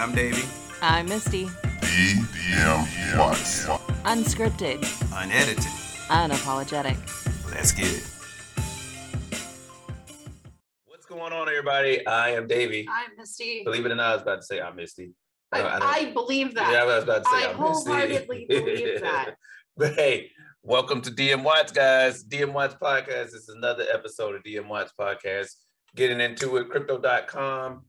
I'm Davey. I'm Misty. DM Watts. Unscripted, Unedited. unapologetic. Let's get it. What's going on, everybody? I am Davey. I'm Misty. Believe it or not, I was about to say I'm Misty. I, I I believe that. Yeah, I was about to say I I'm wholeheartedly Misty. believe that. but hey, welcome to DM Watts, guys. DM Watts Podcast. This is another episode of DM Watts Podcast. Getting into it, crypto.com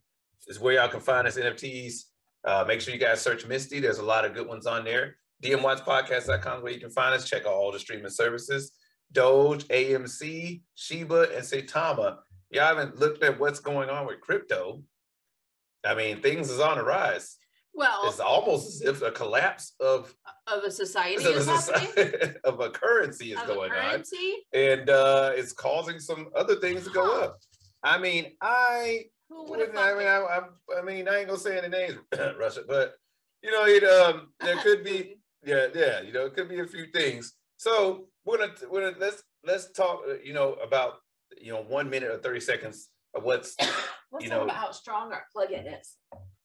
is where y'all can find us NFTs. Uh, make sure you guys search Misty. There's a lot of good ones on there. DMWattsPodcast.com is where you can find us. Check out all the streaming services. Doge, AMC, Shiba, and Saitama. Y'all haven't looked at what's going on with crypto. I mean, things is on the rise. Well, It's almost as if a collapse of of a society of is a, happening. society- of a currency is going on, and uh, it's causing some other things to go up. I mean, I Who would have I mean? I, I, I mean, I ain't gonna say any names, Russia, but you know, it um, there could be, yeah, yeah, you know, it could be a few things. So we're gonna, we're gonna let's let's talk, uh, you know, about you know, one minute or thirty seconds of what's Let's you know- about how strong our plug-in is.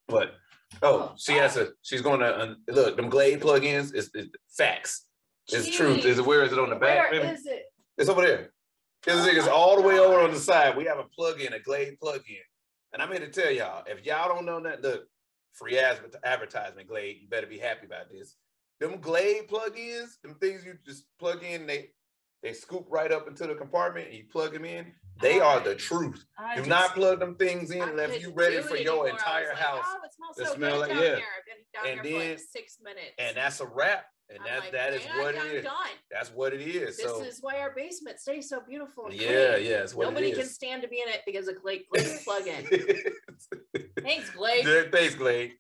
what. Oh, she has a. She's gonna uh, look. Them Glade plugins is, is facts. It's truth. Is it where is it on the back? Where is it? It's over there. This thing is all the way over on the side. We have a plug-in, a Glade plug-in. And I'm here to tell y'all, if y'all don't know that, look, free adver- advertisement, Glade, you better be happy about this. Them Glade plug-ins, them things you just plug in, they they scoop right up into the compartment and you plug them in. They are the truth. I Do just- not plug them things in I unless you ready for your anymore. Entire like, oh, house. Oh, it smells so smell good like- down yeah. here. I've been down And here for then- like six minutes. And that's a wrap. And I'm that like, that is what it is. Done. That's what it is. This so is why our basement stays so beautiful. Yeah, clean. yeah, it's what Nobody it can stand to be in it because of Glade, plug-in. Thanks, Glade. Thanks, Glade.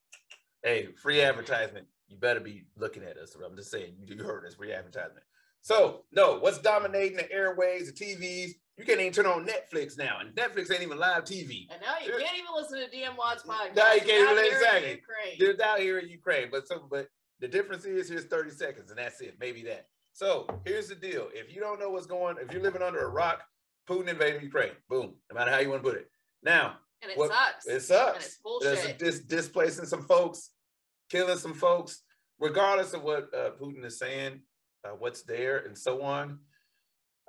Hey, free advertisement. You better be looking at us. I'm just saying, you, you heard us, free advertisement. So, no, what's dominating the airways, the TVs? You can't even turn on Netflix now, and Netflix ain't even live TV. And now you can't even listen to DM Watts podcast. Now you can't even- Out exactly. They're down here in Ukraine, but so, but the difference is here's 30 seconds, and that's it. Maybe that. So here's the deal: if you don't know what's going, if you're living under a rock, Putin invaded Ukraine. Boom. No matter how you want to put it. Now And it what- sucks. it And sucks. it's There's bullshit. dis- displacing some folks, killing some folks, regardless of what uh, Putin is saying, uh, what's there, and so on.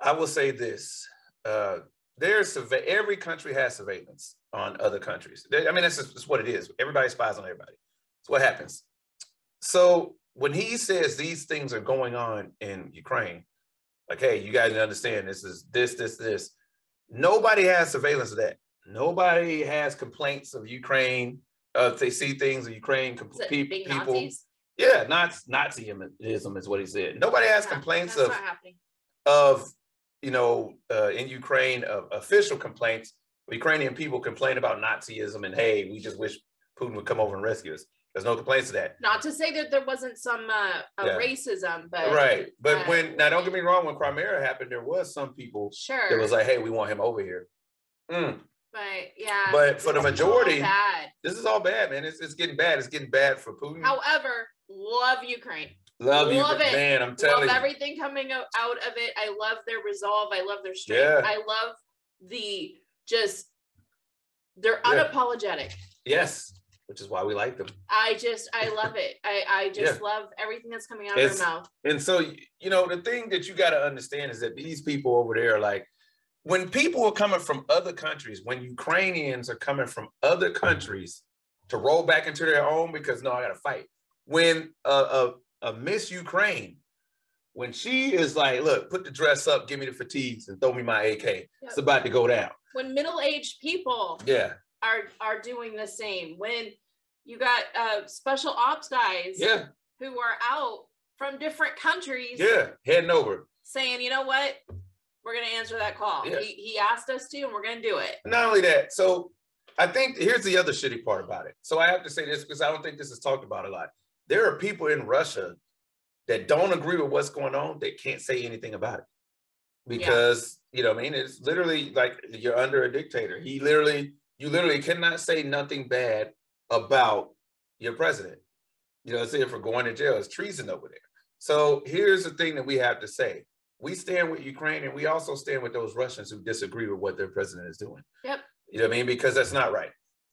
I will say this: uh, there's surve- every country has surveillance on other countries. They- I mean, that's just what it is. Everybody spies on everybody. It's what happens. So when he says these things are going on in Ukraine, like, hey, you guys understand this is this, this, this. Nobody has surveillance of that. Nobody has complaints of Ukraine. Uh, they see things of Ukraine, com- pe- people. Nazis? Yeah, Nazi, Nazism is what he said. Nobody has Yeah, complaints of of you know uh, in Ukraine of official complaints. Ukrainian people complain about Nazism and hey, we just wish Putin would come over and rescue us. There's no complaints to that. Not to say that there wasn't some uh, Yeah. racism, but right. But uh, when now don't get me wrong, when Crimea happened, there was some people sure. that was like, hey, we want him over here. Mm. but yeah. But for the majority-. This is all bad, man. It's, it's getting bad. It's getting bad for Putin. However, love Ukraine. love you, love it. man. I'm Love telling you. everything coming out of it. I love their resolve. I love their strength. Yeah. I love the just they're Yeah. unapologetic. yes, which is why we like them. I just I love it. I I just love everything that's coming out of It's- their mouth. And so, you know, the thing that you got to understand is that these people over there, like, when people are coming from other countries, when Ukrainians are coming from other countries to roll back into their own because no, I got to fight. When a, a, a Miss Ukraine, when she is like, look, put the dress up, give me the fatigues, and throw me my AK, it's about to go down. When middle-aged people Yeah, are are doing the same. When you got uh special ops guys yeah, who are out from different countries yeah, heading over. saying, you know what? We're gonna answer that call. Yeah. He, he asked us to, and we're gonna do it. Not only that, so I think here's the other shitty part about it. So I have to say this because I don't think this is talked about a lot. There are people in Russia that don't agree with what's going on. They can't say anything about it because you know, I mean, it's literally like you're under a dictator. He literally, you literally cannot say nothing bad about your president. You know, say for going to jail. It's treason over there. So here's the thing that we have to say. We stand with Ukraine and we also stand with those Russians who disagree with what their president is doing. Yep. You know what I mean? Because that's not right.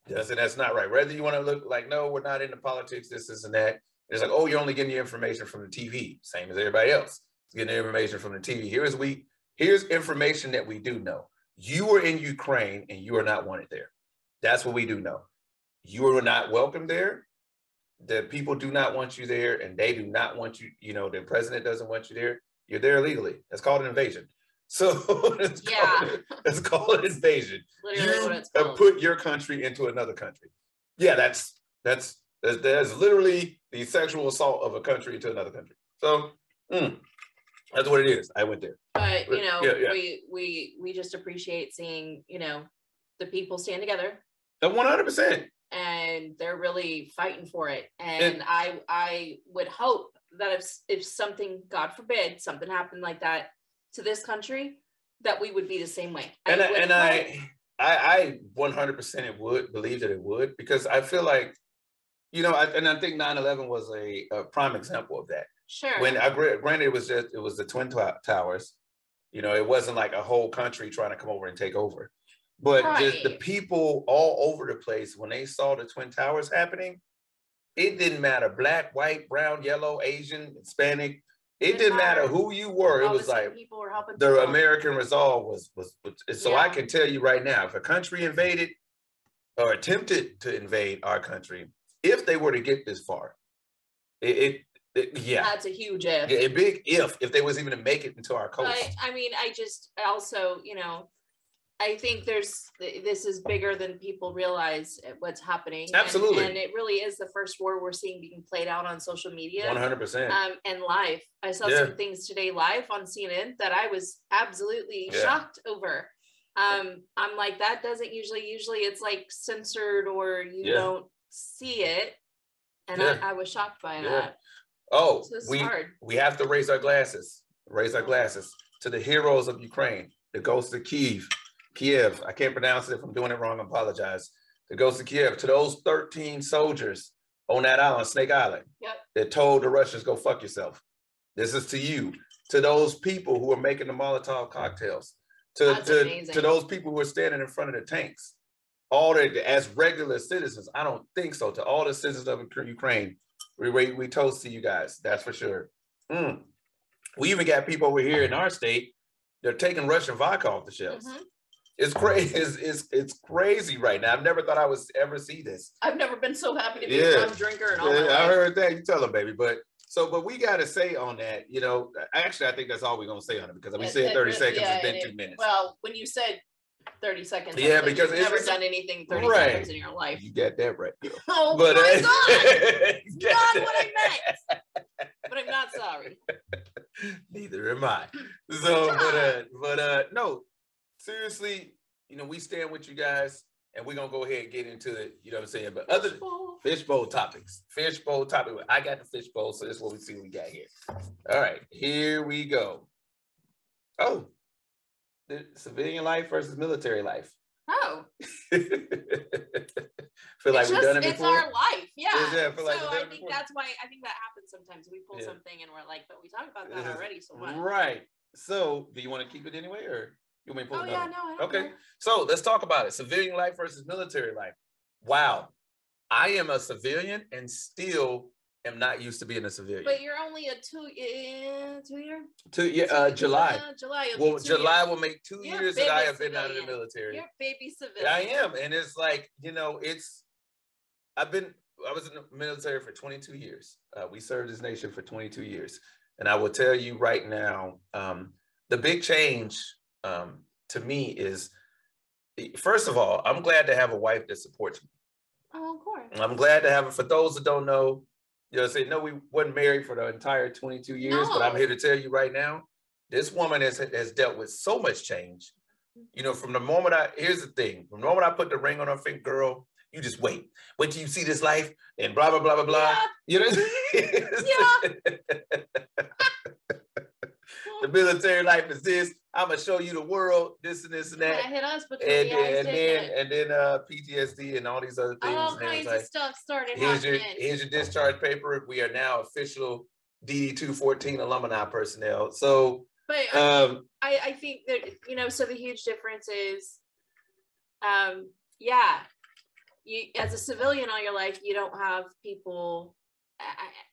Yes, and that's not right. Whether you want to look like, no, we're not into politics, this, this, and that. It's like, oh, you're only getting your information from the TV, same as everybody else. Getting their information from the TV. Here's we here's information that we do know. You were in Ukraine and you are not wanted there. That's what we do know. You are not welcome there. The people do not want you there, and they do not want you. You know, the president doesn't want you there. You're there illegally. That's called an invasion. So it's Yeah. called, it's called an invasion. Literally You put your country into another country. Yeah, that's that's that's, that's literally the sexual assault of a country into another country. So mm, that's what it is. I went there. but you know, Yeah, yeah. we we we just appreciate seeing, you know, the people stand together One hundred percent. and they're really fighting for it. And, And- I I would hope that if if something, God forbid, something happened like that to this country, that we would be the same way. And I, and I I I one hundred percent it would believe that it would because I feel like you know I, and I think 9-11 was a, a prime example of that. Sure when I granted it was just it was the twin Tow- towers, you know, it wasn't like a whole country trying to come over and take over, but just the people all over the place when they saw the twin towers happening, it didn't matter black, white, brown, yellow, Asian, Hispanic. It Didn't didn't matter matter. who you were. It all a was like people were helping the people. American resolve was was. was- so I can tell you right now, if a country invaded or attempted to invade our country, if they were to get this far, it, it, it yeah. That's a huge if. Yeah, a big if if they was even to make it into our coast. But I mean, I just also, you know, I think there's this is bigger than people realize uh, what's happening. Absolutely. and, it really is the first war we're seeing being played out on social media. One hundred percent. Um, and live. I saw Yeah. some things today live on CNN that I was absolutely Yeah. shocked over. Um, I'm like, that doesn't usually, usually it's like censored or you don't see it. And. I, I was shocked by that. Oh, So we hard. we have to raise our glasses, raise our glasses to the heroes of Ukraine, the ghost of Kiev, Kiev. I can't pronounce it. If I'm doing it wrong, I apologize. The ghost of Kiev. To those 13 soldiers on that island, Snake Island, Yep. that told the Russians, "Go fuck yourself." This is to you. To those people who are making the Molotov cocktails. To That's to, amazing. to those people who are standing in front of the tanks. All the as regular citizens, I don't think so. To all the citizens of Ukraine, we we, we toast to you guys. That's for sure. Mm. We even got people over here in our state. They're taking Russian vodka off the shelves. Mhm. It's crazy. It's, it's it's crazy right now. I've never thought I would ever see this. I've never been so happy to be Yeah. a drinker in all Yeah, I heard that. You tell them, baby. But so, but we got to say on that. You know, actually, I think that's all we're gonna say on it because we It- said thirty re- seconds. yeah, it's been and two minutes. Well, when you said 30 seconds, Yeah, like, because you've it's- never done anything 30 Right. seconds in your life. you got that right. girl. Oh But my uh, God, not what I meant. But I'm not sorry. Neither am I. So, but uh, but uh, no, seriously, you know, we stand with you guys, and we're gonna go ahead and get into it. You know what I'm saying? But other Fishbowl. fishbowl topics, fishbowl topic. I got the fishbowl, so this is what we see we got here. All right, here we go. Oh, civilian life versus military life. Oh, Feel like it's we've done it it's our life. Yeah. yeah, like so we've I think before. that's why I think that happens sometimes. We pull Yeah. something and we're like, but we talked about that already. So what? Right. So, do you want to keep it anyway, or you want me to pull it? Oh yeah, no. Okay, know. so let's talk about it. Civilian life versus military life. Wow, I am a civilian and still am not used to being a civilian. But you're only a two, uh, two year. Two, yeah, uh, Two- July. uh, July. Well, July years. will make 2 You're years that I have been out of the military. You're a baby civilian. I am, and it's like you know, it's. I've been. I was in the military for 22 years. Uh, we served this nation for 22 years, and I will tell you right now, um, the big change um, to me is, first of all, I'm glad to have a wife that supports me. Oh, of course. I'm glad to have it. For those that don't know, you know, say no, we wasn't married for the entire 22 years, but I'm here to tell you right now, this woman has has dealt with so much change. You know, from the moment I here's the thing, from the moment I put the ring on her finger, girl, you just wait. Wait till you see this life and blah blah blah blah blah. You know, the military life is this. I'm gonna show you the world, this and this and That that. hit us between And, the eyes, and then and then uh PTSD and all these other things. all and kinds like, of stuff started here's your happening. here's your discharge paper. We are now official DD two fourteen alumni personnel. So but I, um I, I think that you know, so the huge difference is, um, yeah, you as a civilian all your life, you don't have people. I,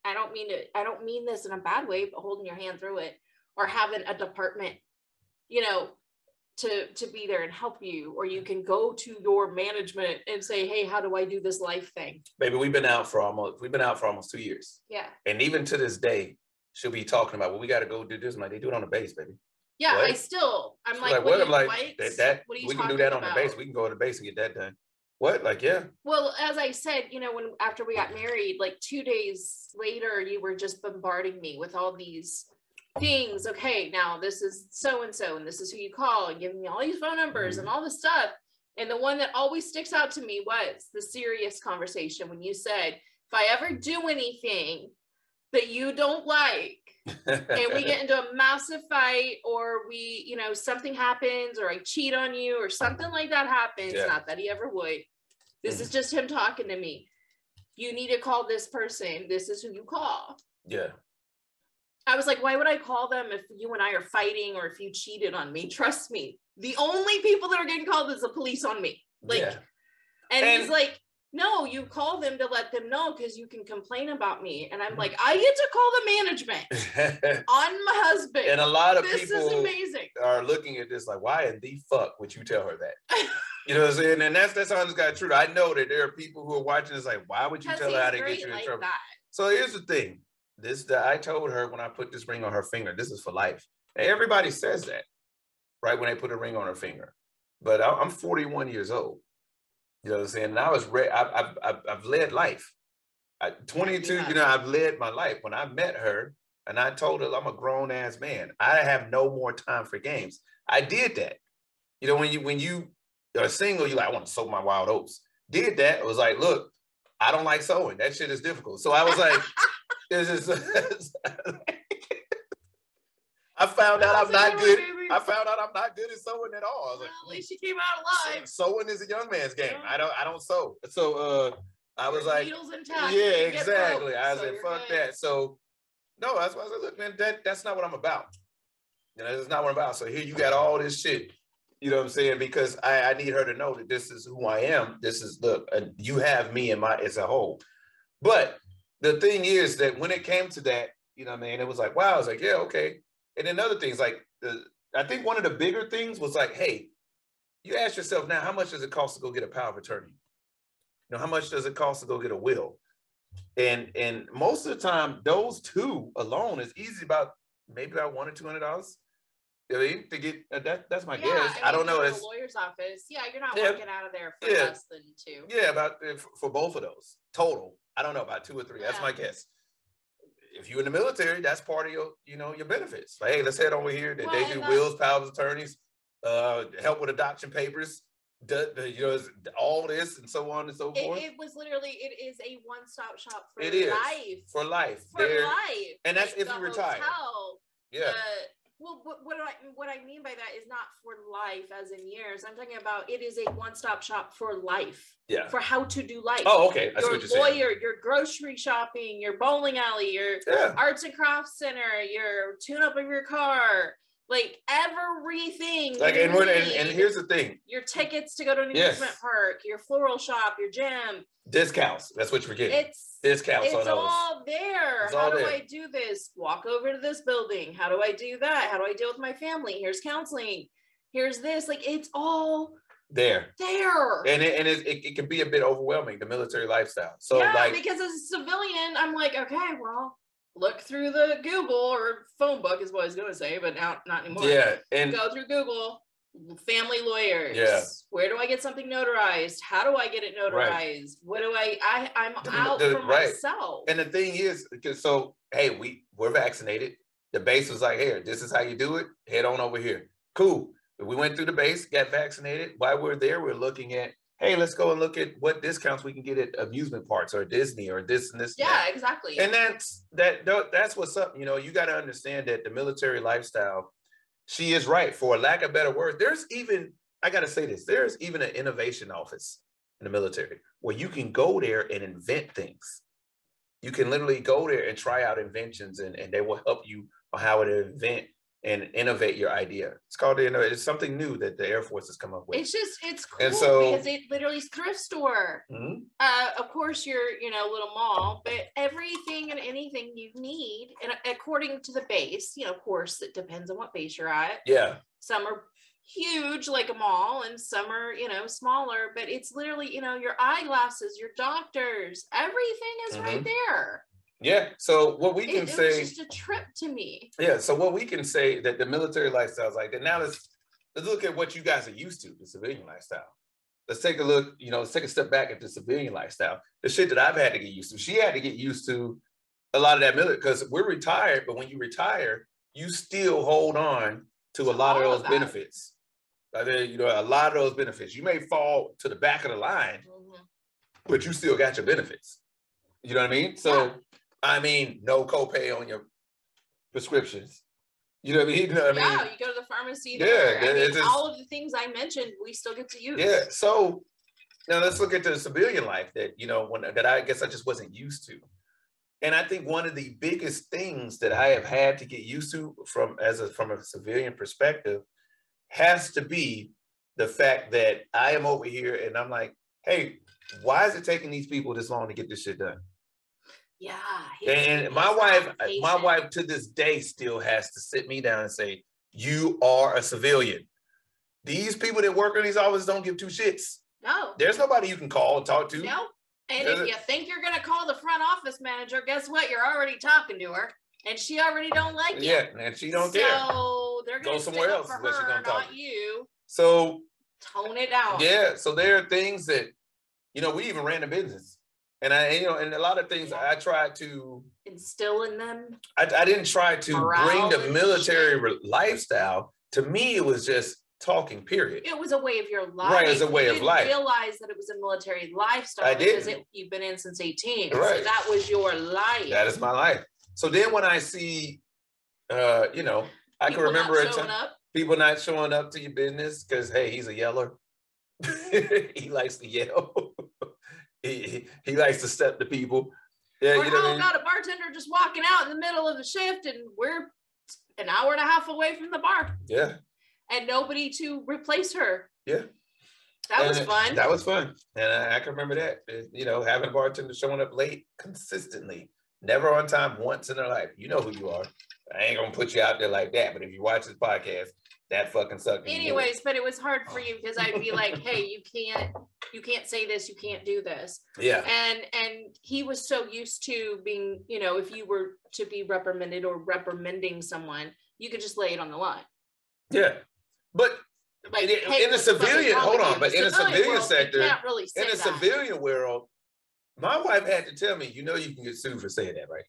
I I don't mean to. I don't mean this in a bad way, but holding your hand through it, or having a department, you know, to to be there and help you, or you can go to your management and say, "Hey, how do I do this life thing?" Baby, we've been out for almost we've been out for almost two years. Yeah, And even to this day, she'll be talking about, well, we got to go do this. I'm like, they do it on the base, baby. yeah. I still, I'm She's like, what? what, I'm like, that, that what are you we can do that on the base. We can go to the base and get that done. What? Like, yeah. Well, as I said, you know, when after we got married, like two days later, you were just bombarding me with all these things. Okay, now this is so and so, and this is who you call, and giving me all these phone numbers and mm-hmm. all this stuff. And the one that always sticks out to me was the serious conversation when you said, if I ever do anything that you don't like, and we get into a massive fight or we you know something happens or i cheat on you or something like that happens Yeah. not that he ever would this is mm-hmm. just him talking to me you need to call this person this is who you call yeah. I was like why would i call them if you and i are fighting or if you cheated on me trust me the only people that are getting called is the police on me like yeah. and, he's like no you call them to let them know because you can complain about me and Mm-hmm. i'm like i get to call the management on my husband and a lot of this is people amazing. are looking at this like, why in the fuck would you tell her that? You know what I'm saying? And that's that's honest God truth. I know that there are people who are watching this like, why would you tell her how to get you in like trouble? that. So here's the thing. This that I told her when I put this ring on her finger, this is for life. And everybody says that, right? When they put a ring on her finger. But I- I'm 41 years old. You know what I'm saying? And I was ready. I've, I've, I've, led life. At 22, have. you know, I've led my life. When I met her and I told her I'm a grown ass man, I have no more time for games. I did that. You know, when you when you are single, you like, I want to sow my wild oats. Did that. It was like, look, I don't like sewing. That shit is difficult. So I was like, this is I found out I'm not good. I found out I'm not good at sewing at all. Well, like, at least she came out alive. sewing is a young man's game. I don't I don't sew. So uh I was Your like, yeah, exactly. broke, I so said, fuck good. that. So no, that's why I said, look, man, that that's not what I'm about. You know, that's not what I'm about. So here you got all this shit. You know what I'm saying? Because I, I need her to know that this is who I am. This is look, uh, you have me and my as a whole. But the thing is that when it came to that, you know what I mean, it was like, wow, I was like, yeah, okay. And then other things like the I think one of the bigger things was like, hey, you ask yourself now, how much does it cost to go get a power of attorney? You know, how much does it cost to go get a will? And and most of the time, those two alone is easy about maybe about one or two hundred dollars. Mean, to get uh, that that's my Yeah, guess. I, mean, don't know. a lawyer's office. Yeah, you're not Yeah. walking out of there for Yeah. less than two. yeah, about uh, for both of those total. I don't know about two or three. That's my guess. If you're in the military, that's part of your you know your benefits. Like, hey, let's head over here. That Well, they do wills, powers, of attorneys, uh, help with adoption papers, the- you know, all this and so on and so forth it was literally it is a one stop shop for It is. life. for life. For There- life. and that's Like if you retire. hotel, Yeah. the- well, what, what I what I mean by that is not for life as in years. I'm talking about it is a one stop shop for life Yeah. for how to do life. Oh, okay. That's your what you're saying. lawyer, your grocery shopping, your bowling alley, your Yeah. arts and crafts center, your tune up of your car, like everything. Like, and, we're, and, and here's the thing your tickets to go to an Yes. amusement park, your floral shop, your gym. discounts. That's what you're getting. It's discounts it's on those. all there. It's How all do there. I do this? Walk over to this building. How do I do that? How do I deal with my family? Here's counseling. Here's this. Like it's all there. there. And it, and it, it, it can be a bit overwhelming, the military lifestyle. So yeah, like because as a civilian, I'm like, okay, well, look through the Google or phone book is what I was gonna say, but now not anymore. yeah, and Go through Google, family lawyers. Yeah. Where do I get something notarized? How do I get it notarized? Right. What do I I I'm out the- for right. myself. and the thing is, because so hey, we we're vaccinated. The base was like, here, this is how you do it. Head on over here. Cool. We went through the base, got vaccinated. While we're there, we're looking at, hey, let's go and look at what discounts we can get at amusement parks or Disney or this and this. and yeah, exactly. and that's that that's what's up you know you got to understand that the military lifestyle she is right. For lack of better words there's even i got to say this there's even an innovation office in the military where you can go there and invent things. You can literally go there and try out inventions and, and they will help you on how to invent and innovate your idea. It's called you know, it's something new that the Air Force has come up with. It's just it's cool And so- because it literally is thrift store. Mhm. Uh, of course, your you know little mall, but everything and anything you need, and according to the base, you know, of course, it depends on what base you're at. Yeah, Some are huge, like a mall, and some are you know smaller. But it's literally you know your eyeglasses, your doctors, everything is right there. Yeah. So what we It, can it say, was just a trip to me. yeah. So what we can say that the military lifestyle is like that. Now let's let's look at what you guys are used to, the civilian lifestyle. Let's take a look. You know, let's take a step back at the civilian lifestyle. The shit that I've had to get used to. She had to get used to a lot of that military because we're retired. But when you retire, you still hold on to a lot of those of benefits. You know, a lot of those benefits. You may fall to the back of the line, Mhm. but you still got your benefits. You know what I mean? So, Yeah. I mean, no copay on your prescriptions. You know what I mean? You know what I mean? yeah, you go to the pharmacy. Yeah, there. I mean, just- all of the things I mentioned, we still get to use. Yeah. So now let's look at the civilian life that you know when that I guess I just wasn't used to. And I think one of the biggest things that I have had to get used to from as a from a civilian perspective has to be the fact that I am over here and I'm like, hey, why is it taking these people this long to get this shit done? Yeah. And my wife, uh, my wife to this day still has to sit me down and say, You are a civilian. These people that work in these offices don't give two shits. No. There's nobody you can call and talk to. No. And Does if you think you're gonna call the front office manager, guess what? You're already talking to her, and she already don't like you. Yeah, and she don't care. So they're Go gonna go somewhere else for is what she her, gonna talk. not you. So Tone it down. yeah, so there are things that, you know, we even ran a business. And I, you know, and a lot of things Yeah. I tried to Instill in them. I, I didn't try to Morale bring the military re- lifestyle. To me, it was just talking, period. It was a way of your life. Right, it's a You way of didn't life. Realize that it was a military lifestyle I didn't. you've been in since 18. Right. So that was your life. That is my life. So then when I see, uh, you know, I People can remember a time, up. people not showing up to your business because hey, he's a yeller. he likes to yell. He, he likes to step to people. Yeah, or you know how I oh, mean? about a bartender just walking out in the middle of the shift and we're an hour and a half away from the bar Yeah, and nobody to replace her. Yeah. That was fun. That was fun, and I, I can remember that. You know, having a bartender showing up late consistently, never on time, once in their life. You know who you are. I ain't gonna put you out there like that. But if you watch this podcast, that fucking sucked. and you knew it. Anyways, but it was hard for oh. you because I'd be like, hey, you can't you can't say this, you can't do this. yeah, And and he was so used to being, you know, if you were to be reprimanded or reprimanding someone, you could just lay it on the line. yeah. But Like In- hey, in the what the fuck is civilian- hold on, but in the civilian world, sector- really in the civilian world, my wife had to tell me, you know, you can get sued for saying that, right?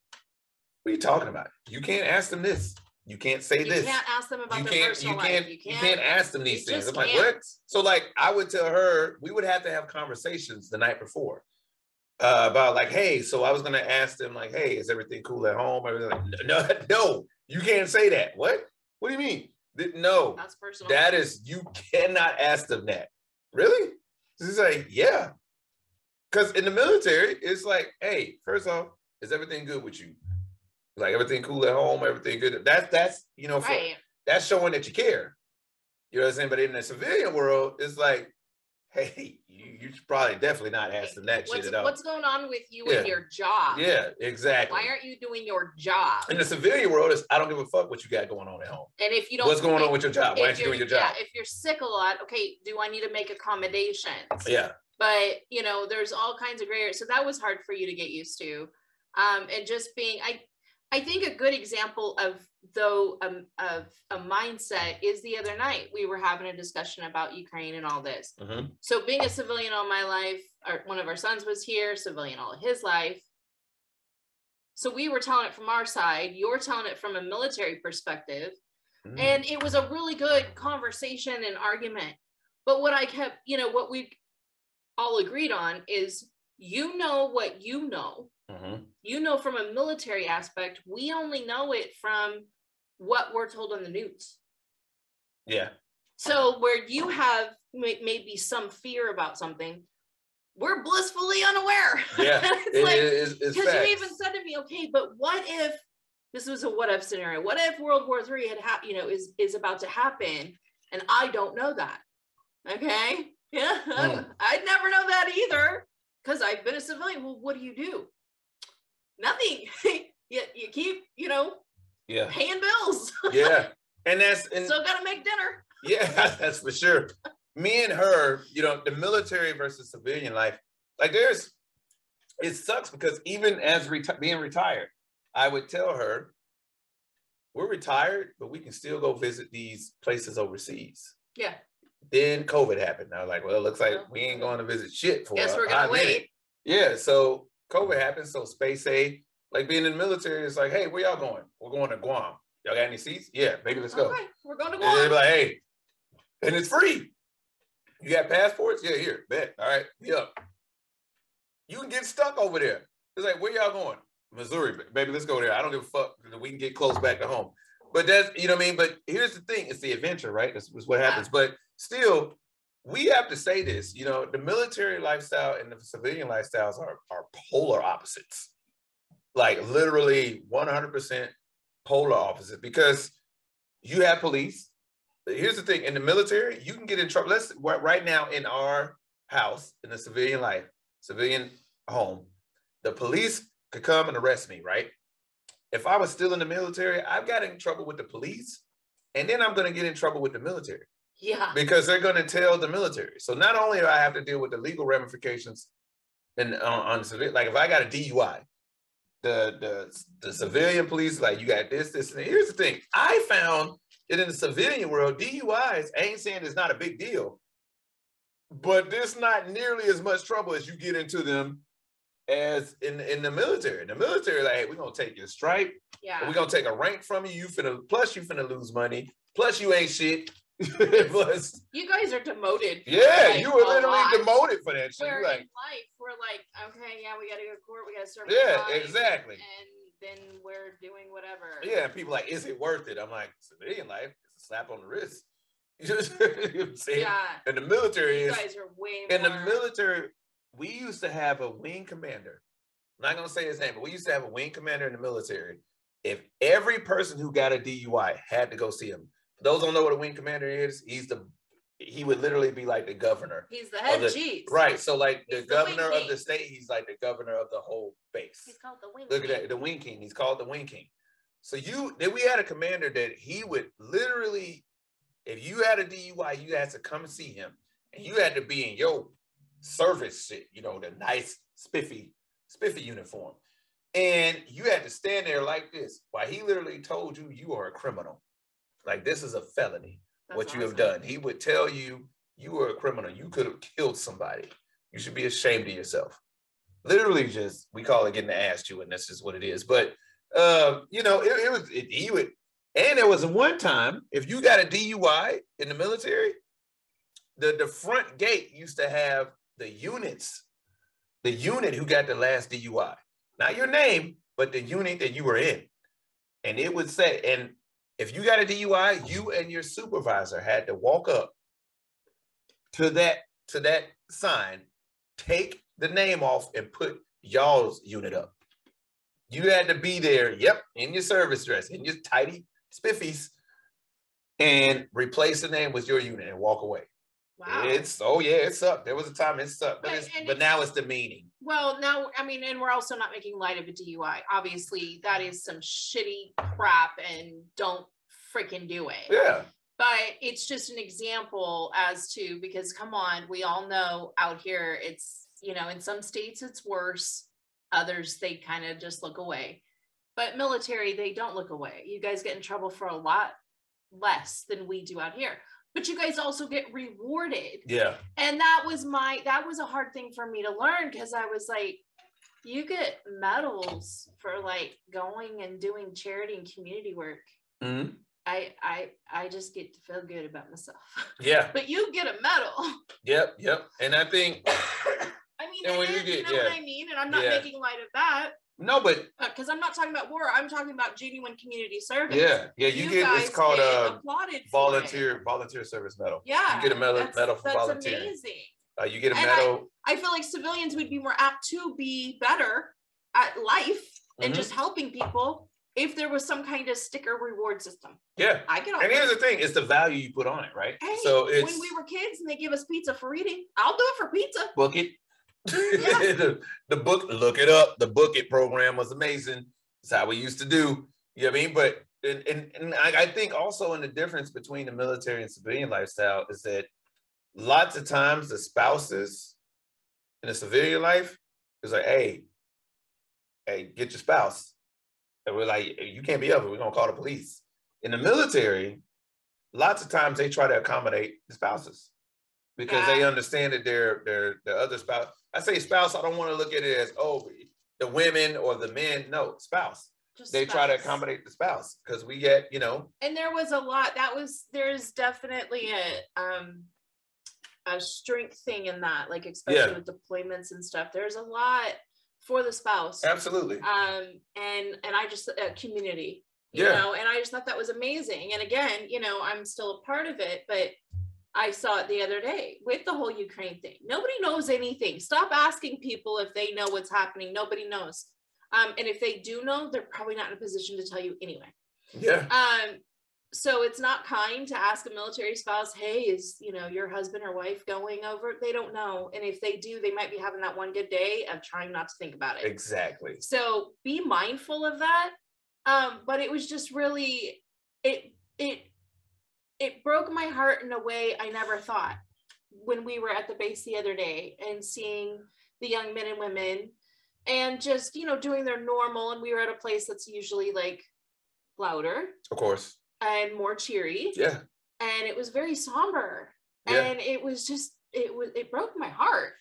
What are you talking about? You can't ask them this. You can't say You this. You can't ask them about you their can't personal you life. can't You you can't, can't ask them these things. I'm like, can't. what? So like I would tell her, we would have to have conversations the night before. Uh, about like, hey, so I was gonna ask them, like, hey, is everything cool at home? Everything like, no, no, you can't say that. What? What do you mean? No, That's personal. that is you cannot ask them that. Really? She's like, yeah. Because in the military, it's like, hey, first off, is everything good with you? Like everything cool at home, everything good. That's that's you know, for, right. that's showing that you care. You know what I'm saying? But in the civilian world, it's like, hey, you, you should probably definitely not ask them that What's, shit at all. what's going on with you Yeah. and your job? Yeah, exactly. Why aren't you doing your job? in the civilian world, is I don't give a fuck what you got going on at home. And if you don't, What's going on with your job? Why aren't you doing your job? Yeah, if you're sick a lot, okay, do I need to make accommodations? Yeah. But you know, there's all kinds of gray area. So that was hard for you to get used to. Um, and just being, I, I think a good example of though um, of a mindset is the other night we were having a discussion about Ukraine and all this. Mhm. So being a civilian all my life, our, one of our sons was here, civilian all his life. So we were telling it from our side. You're telling it from a military perspective. Mhm. And it was a really good conversation and argument. But what I kept, you know, what we all agreed on is you know what you know. Mhm. You know from a military aspect, we only know it from what we're told on the news. Yeah. So where you have may- maybe some fear about something, we're blissfully unaware. Yeah. it's It- like it- it's, it's because you even said to me, okay, but what if this was a what if scenario. What if World War Three had hap- you know, is is about to happen, and I don't know that. Okay, yeah, Mm. I'd never know that either because I've been a civilian. Well, what do you do? Nothing. you you keep you know Yeah. paying bills. Yeah. And that's and Still gotta make dinner. Yeah, that's for sure. Me and her, you know, the military versus civilian life, like there's, it sucks because even as reti- being retired, I would tell her, we're retired, but we can still go visit these places overseas. Yeah. Then COVID happened. I was like, well, it looks like Well, we ain't going to visit shit for Guess a we're gonna minute. wait. Yeah, so COVID happened. So space A, like being in the military, it's like, hey, where y'all going? We're going to Guam. Y'all got any seats? Yeah, baby, let's go. We're going to And they're like, hey, and it's free. You got passports? Yeah, here, bet. All right, up. You can get stuck over there. It's like, where y'all going? Missouri, baby, let's go there. I don't give a fuck. We can get close back to home. But that's, you know what I mean? But here's the thing it's the adventure, right? That's, that's what happens. But still, we have to say this, you know, the military lifestyle and the civilian lifestyles are, are polar opposites. Like literally 100% polar opposites because you have police. Here's the thing in the military, you can get in trouble. Let's right now in our house, in the civilian life, civilian home, the police could come and arrest me, right? If I was still in the military, I've got in trouble with the police, and then I'm going to get in trouble with the military Yeah. because they're going to tell the military. So not only do I have to deal with the legal ramifications and on, on civil, like if I got a DUI, the the the civilian police like you got this this and here's the thing. I found that in the civilian world, DUIs I ain't saying it's not a big deal, but there's not nearly as much trouble as you get into them as in in the military. In the military, like hey, we're gonna take your stripe, Yeah. we're gonna take a rank from you. You finna plus you finna lose money. Plus you ain't shit. plus you guys are demoted. yeah, like, you were literally lot. demoted for that shit. Where like, in life we're like, okay, yeah, we gotta go to court, we gotta serve. Yeah, exactly. And then we're doing whatever. yeah, people like, is it worth it? I'm like, civilian life is a slap on the wrist. You know what I'm saying? Yeah. And the military You is, guys are way in the military, we used to have a wing commander. I'm not gonna say his name, but we used to have a wing commander in the military. If every person who got a DUI had to go see him, those don't know what a wing commander is, he's the he would literally be like the governor. He's the head the- cheese. Right. So like the the governor of the state, he's like the governor of the whole base. He's called the wing. Look at that, the Wing King. He's called the Wing King. So you then we had a commander that he would literally, if you had a DUI, you had to come and see him, and you had to be in your service shit, you know, the nice spiffy, spiffy uniform. And you had to stand there like this while he literally told you you are a criminal. Like this is a felony That's what you have done. He would tell you you were a criminal. You could have killed somebody. You should be ashamed of yourself. Literally, just we call it getting the ass chewing. That's just what it is. But um, you know, it, it was it, he would. And there was one time if you got a DUI in the military, the the front gate used to have the units, the unit who got the last DUI, not your name, but the unit that you were in, and it would say and if you got a DUI, you and your supervisor had to walk up to that to that sign, take the name off, and put y'all's unit up. You had to be there, yep, in your service dress, in your tidy spiffies, and replace the name with your unit and walk away. Wow. It's oh yeah, it sucked. There was a time it sucked, but But- it's but it's- now it's demeaning. Well, now, I mean, and we're also not making light of a DUI. Obviously, that is some shitty crap and don't freaking do it. Yeah. But it's just an example as to because come on, we all know out here it's, you know, in some states it's worse, others they kind of just look away. But military, they don't look away. You guys get in trouble for a lot less than we do out here. But you guys also get rewarded Yeah. and that was my that was a hard thing for me to learn because i was like you get medals for like going and doing charity and community work Mhm. i i i just get to feel good about myself Yeah. but you get a medal Yep. Yep. And I think i mean And when you is, you, get- know what yeah. i mean and i'm not Yeah. making light of that no, but because i'm not talking about war i'm talking about genuine community service yeah, yeah, you, get it's called uh, it. volunteer volunteer service medal. yeah You get a medal, that's- medal for that's volunteering. amazing Uh, you get a And I- medal. I feel like civilians would be more apt to be better at life and Mhm. just helping people if there was some kind of sticker reward system. Yeah. I get And here's the thing: it's the value you put on it, right? Hey, so it's when we were kids and they give us pizza for reading, I'll do it for pizza. book it. The, the book, look it up. The book it program was amazing. That's how we used to do. You know what I mean? But and and, and I, I think also in the difference between the military and civilian lifestyle is that lots of times the spouses in a civilian life is like, hey, hey, get your spouse. And we're like, you can't be up. We're gonna call the police. In the military, lots of times they try to accommodate the spouses because they understand that their their the other spouse. I say spouse, I don't want to look at it as oh the women or the men. No, spouse. Just They try to accommodate the spouse because we get, you know, and there was a lot that was there's definitely a um a strength thing in that like especially Yeah. with deployments and stuff there's a lot for the spouse absolutely. um and and i just uh, community you Yeah. know and i just thought that was amazing and again you know i'm still a part of it but i saw it the other day with the whole ukraine thing nobody knows anything stop asking people if they know what's happening nobody knows um and if they do know they're probably not in a position to tell you anyway Yeah. um, so it's not kind to ask a military spouse, hey, is you know your husband or wife going over? They don't know. And if they do, they might be having that one good day of trying not to think about it. Exactly. So be mindful of that. Um, but it was just really it it it broke my heart in a way I never thought when we were at the base the other day and seeing the young men and women and just you know doing their normal and we were at a place that's usually like louder Of course. and more cheery Yeah. and it was very somber Yeah. and it was just it was it broke my heart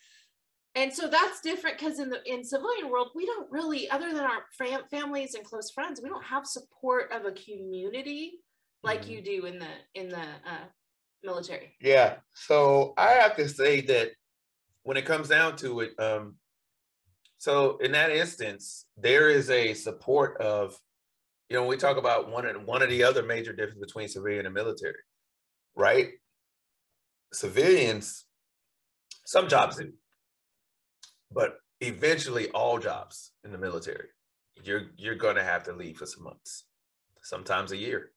and so that's different because in the in civilian world we don't really other than our fam- families and close friends we don't have support of a community like Mhm. you do in the in the uh, military Yeah. So I have to say that when it comes down to it, um, so in that instance, there is a support of, you know, we talk about one of one of the other major difference between civilian and military, right? Civilians, some jobs do, but eventually all jobs in the military, you're you're gonna have to leave for some months, sometimes a year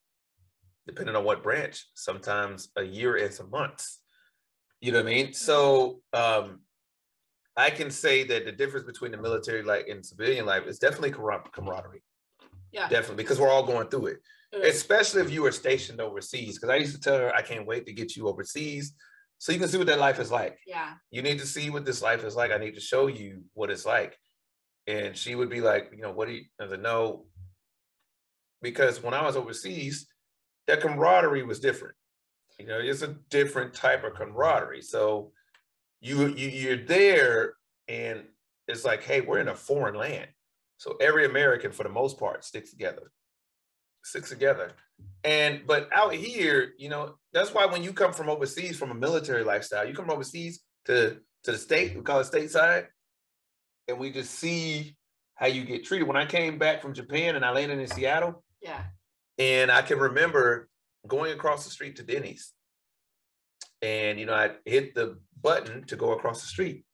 depending on what branch, sometimes a year and some months. You know what I mean? So um, I can say that the difference between the military life and civilian life is definitely camar- camaraderie. yeah Definitely, because we're all going through it, Uh, especially if you were stationed overseas. Because I used to tell her, I can't wait to get you overseas so you can see what that life is like. yeah You need to see what this life is like. I need to show you what it's like. And she would be like, you know, what do you, I said, no, because when I was overseas, that camaraderie was different. You know, it's a different type of camaraderie. So you, you you're there and it's like, hey, we're in a foreign land. So every American, for the most part, sticks together. Sticks together. And but out here, you know, that's why when you come from overseas from a military lifestyle, you come from overseas to to the state, we call it stateside, and we just see how you get treated. When I came back from Japan and I landed in Seattle, yeah and I can remember going across the street to Denny's. And you know, I hit the button to go across the street.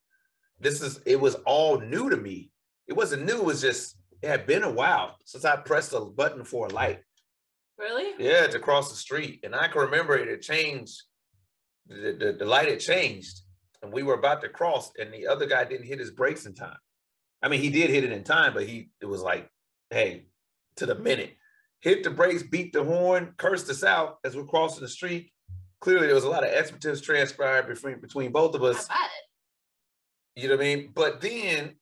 This is it was all new to me. It wasn't new, it was just it had been a while since I pressed a button for a light. really Yeah, to cross the street. And I can remember it had changed. The, the, the light had changed. And we were about to cross, and the other guy didn't hit his brakes in time. I mean, he did hit it in time, but he it was like, hey, to the minute. Hit the brakes, beat the horn, cursed us out as we're crossing the street. Clearly, there was a lot of expletives transpired between between both of us. You know what I mean? But then,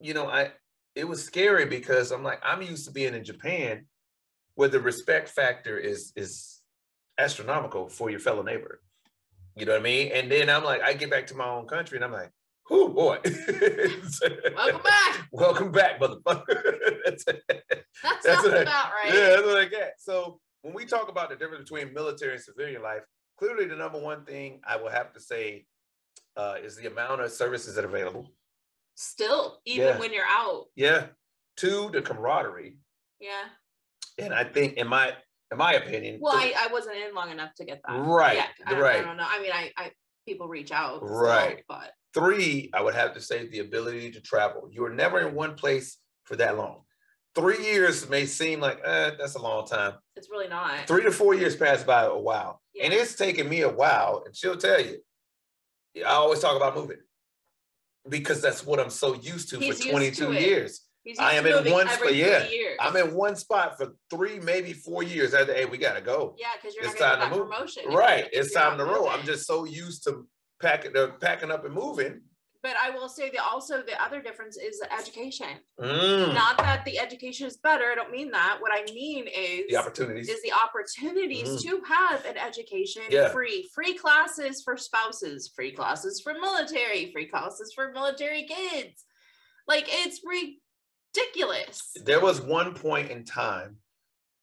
you know, I it was scary because I'm like, I'm used to being in Japan where the respect factor is is astronomical for your fellow neighbor. You know what I mean? And then I'm like, I get back to my own country and I'm like, whoo boy. welcome back Welcome back, motherfucker. That's- that's, That's what I- about right yeah, that's what I get. So when we talk about the difference between military and civilian life, clearly the number one thing I will have to say uh, is the amount of services that are available. still even Yeah. when you're out Yeah. Two, the camaraderie. yeah And I think in my in my opinion, Well, I, I wasn't in long enough to get that. Right, Yeah, I, don't- I don't know. I mean, I, I people reach out. Right. but three, I would have to say the ability to travel. You are never in one place for that long. three years may seem like eh, that's a long time. It's really not. Three to four years pass by a while, and it's taken me a while. And she'll tell you, I always talk about moving because that's what I'm so used to He's for 22 to years. I am in one every sp- yeah. I'm in one spot for three, maybe four years. After, hey, we gotta go. Yeah, because you're It's time to move. promotion. Right, it's time to roll. I'm just so used to packing, uh, packing up and moving. But I will say that also the other difference is education. Mm, Not that the education is better. I don't mean that. What I mean is the opportunities. is the opportunities Mm. to have an education Yeah. free free classes for spouses free classes for military free classes for military kids like it's ridiculous there was one point in time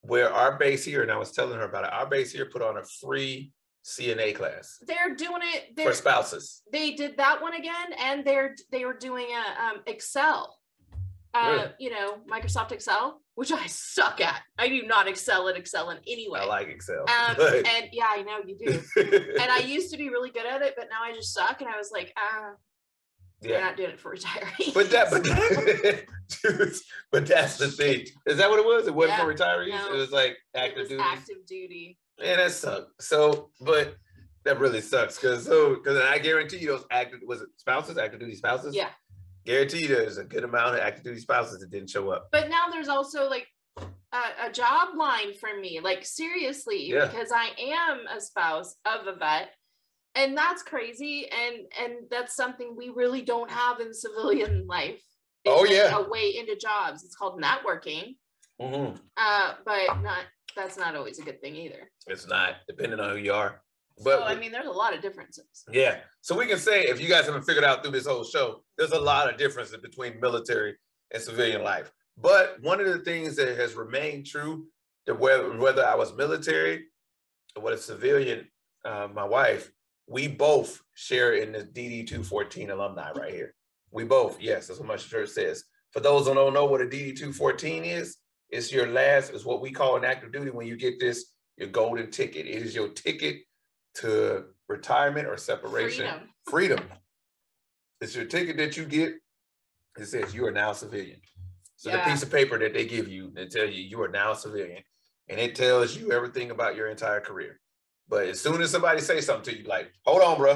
where our base here, and I was telling her about it. Our base here put on a free CNA class they're doing it for they're, spouses. they did that one again and they're they were doing a um excel uh Really? you know microsoft excel which i suck at i do not excel at excel in any way I like Excel. um but- and yeah i know you do and i used to be really good at it but now i just suck and i was like ah We're yeah. not doing it for retirees. But that, but, but that's the thing. Is that what it was? It wasn't for retirees. no. It was like It active was duty. active duty. Man, that sucked. So, but that really sucks because so because I guarantee you those active was it spouses, active duty spouses. Yeah. Guarantee there's a good amount of active duty spouses that didn't show up. But now there's also like a, a job line for me. Like seriously, Yeah. because I am a spouse of a vet. And that's crazy. And and that's something we really don't have in civilian life. is, Oh, like, yeah. A way into jobs. It's called networking. Mhm. Uh, but not that's not always a good thing either. It's not depending on who you are. But so I mean there's a lot of differences. Yeah. So we can say if you guys haven't figured out through this whole show, there's a lot of differences between military and civilian life. But one of the things that has remained true that whether whether I was military or whether civilian, uh, my wife, we both share in the DD 214 alumni right here. We both, yes, that's what my shirt says. For those who don't know what a DD 214 is, it's your last, it's what we call an active duty when you get this, your golden ticket. It is your ticket to retirement or separation Freedom. freedom. It's your ticket that you get. It says you are now a civilian. So the piece of paper that they give you, they tell you you are now a civilian, and it tells you everything about your entire career. But as soon as somebody says something to you, like, "Hold on, bro,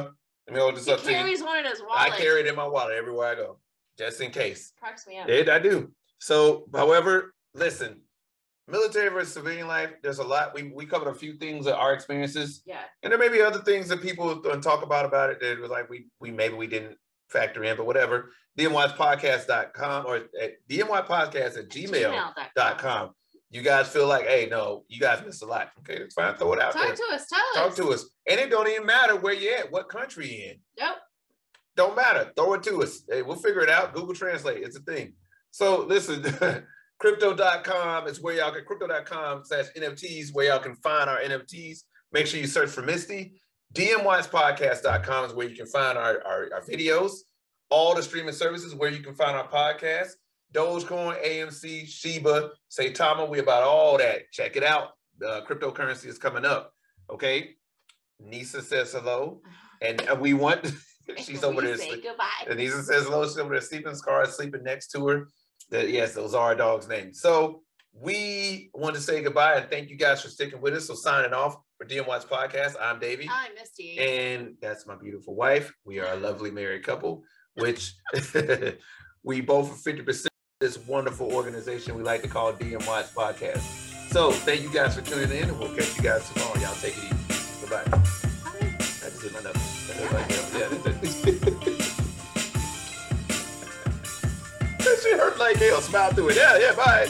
let me hold this He up to you," carries one in his I carry it in my wallet everywhere I go, just in case. cracks me up. Yeah, I do. So, however, listen, military versus civilian life, there's a lot. We we covered a few things of our experiences. Yeah. And there may be other things that people don't talk about about it that was like we we maybe we didn't factor in, but whatever. DMYpodcast.com or at DMYpodcast at gmail.com. Gmail.com. You guys feel like, hey, no, you guys missed a lot. Okay, it's fine. Throw it out Talk there. to us. Tell Talk us. to us. And it don't even matter where you're at, what country you in. Nope. Don't matter. Throw it to us. Hey, we'll figure it out. Google Translate. It's a thing. So listen, crypto.com is where y'all can crypto.com slash NFTs where y'all can find our NFTs. Make sure you search for Misty. DMWisePodcast.com is where you can find our, our, our videos. All the streaming services where you can find our podcast. Dogecoin, AMC, Shiba, Saitama. We about all that. Check it out. The cryptocurrency is coming up. Okay. Nisa says hello. And we want she's over there. Goodbye. Anissa says hello. She's over there sleeping. Scar is sleeping next to her. Yes, those are our dogs' names. So we want to say goodbye and thank you guys for sticking with us. So signing off for DM Watch Podcast. I'm Davey. Hi, Misty. And that's my beautiful wife. We are a lovely married couple, which we both are 50% this wonderful organization we like to call DM Watch Podcast. So thank you guys for tuning in and we'll catch you guys tomorrow. Y'all take it easy. Goodbye. Hi. I just did my was like, yeah, shit hurt like hell. Smile through it. Yeah, yeah, bye.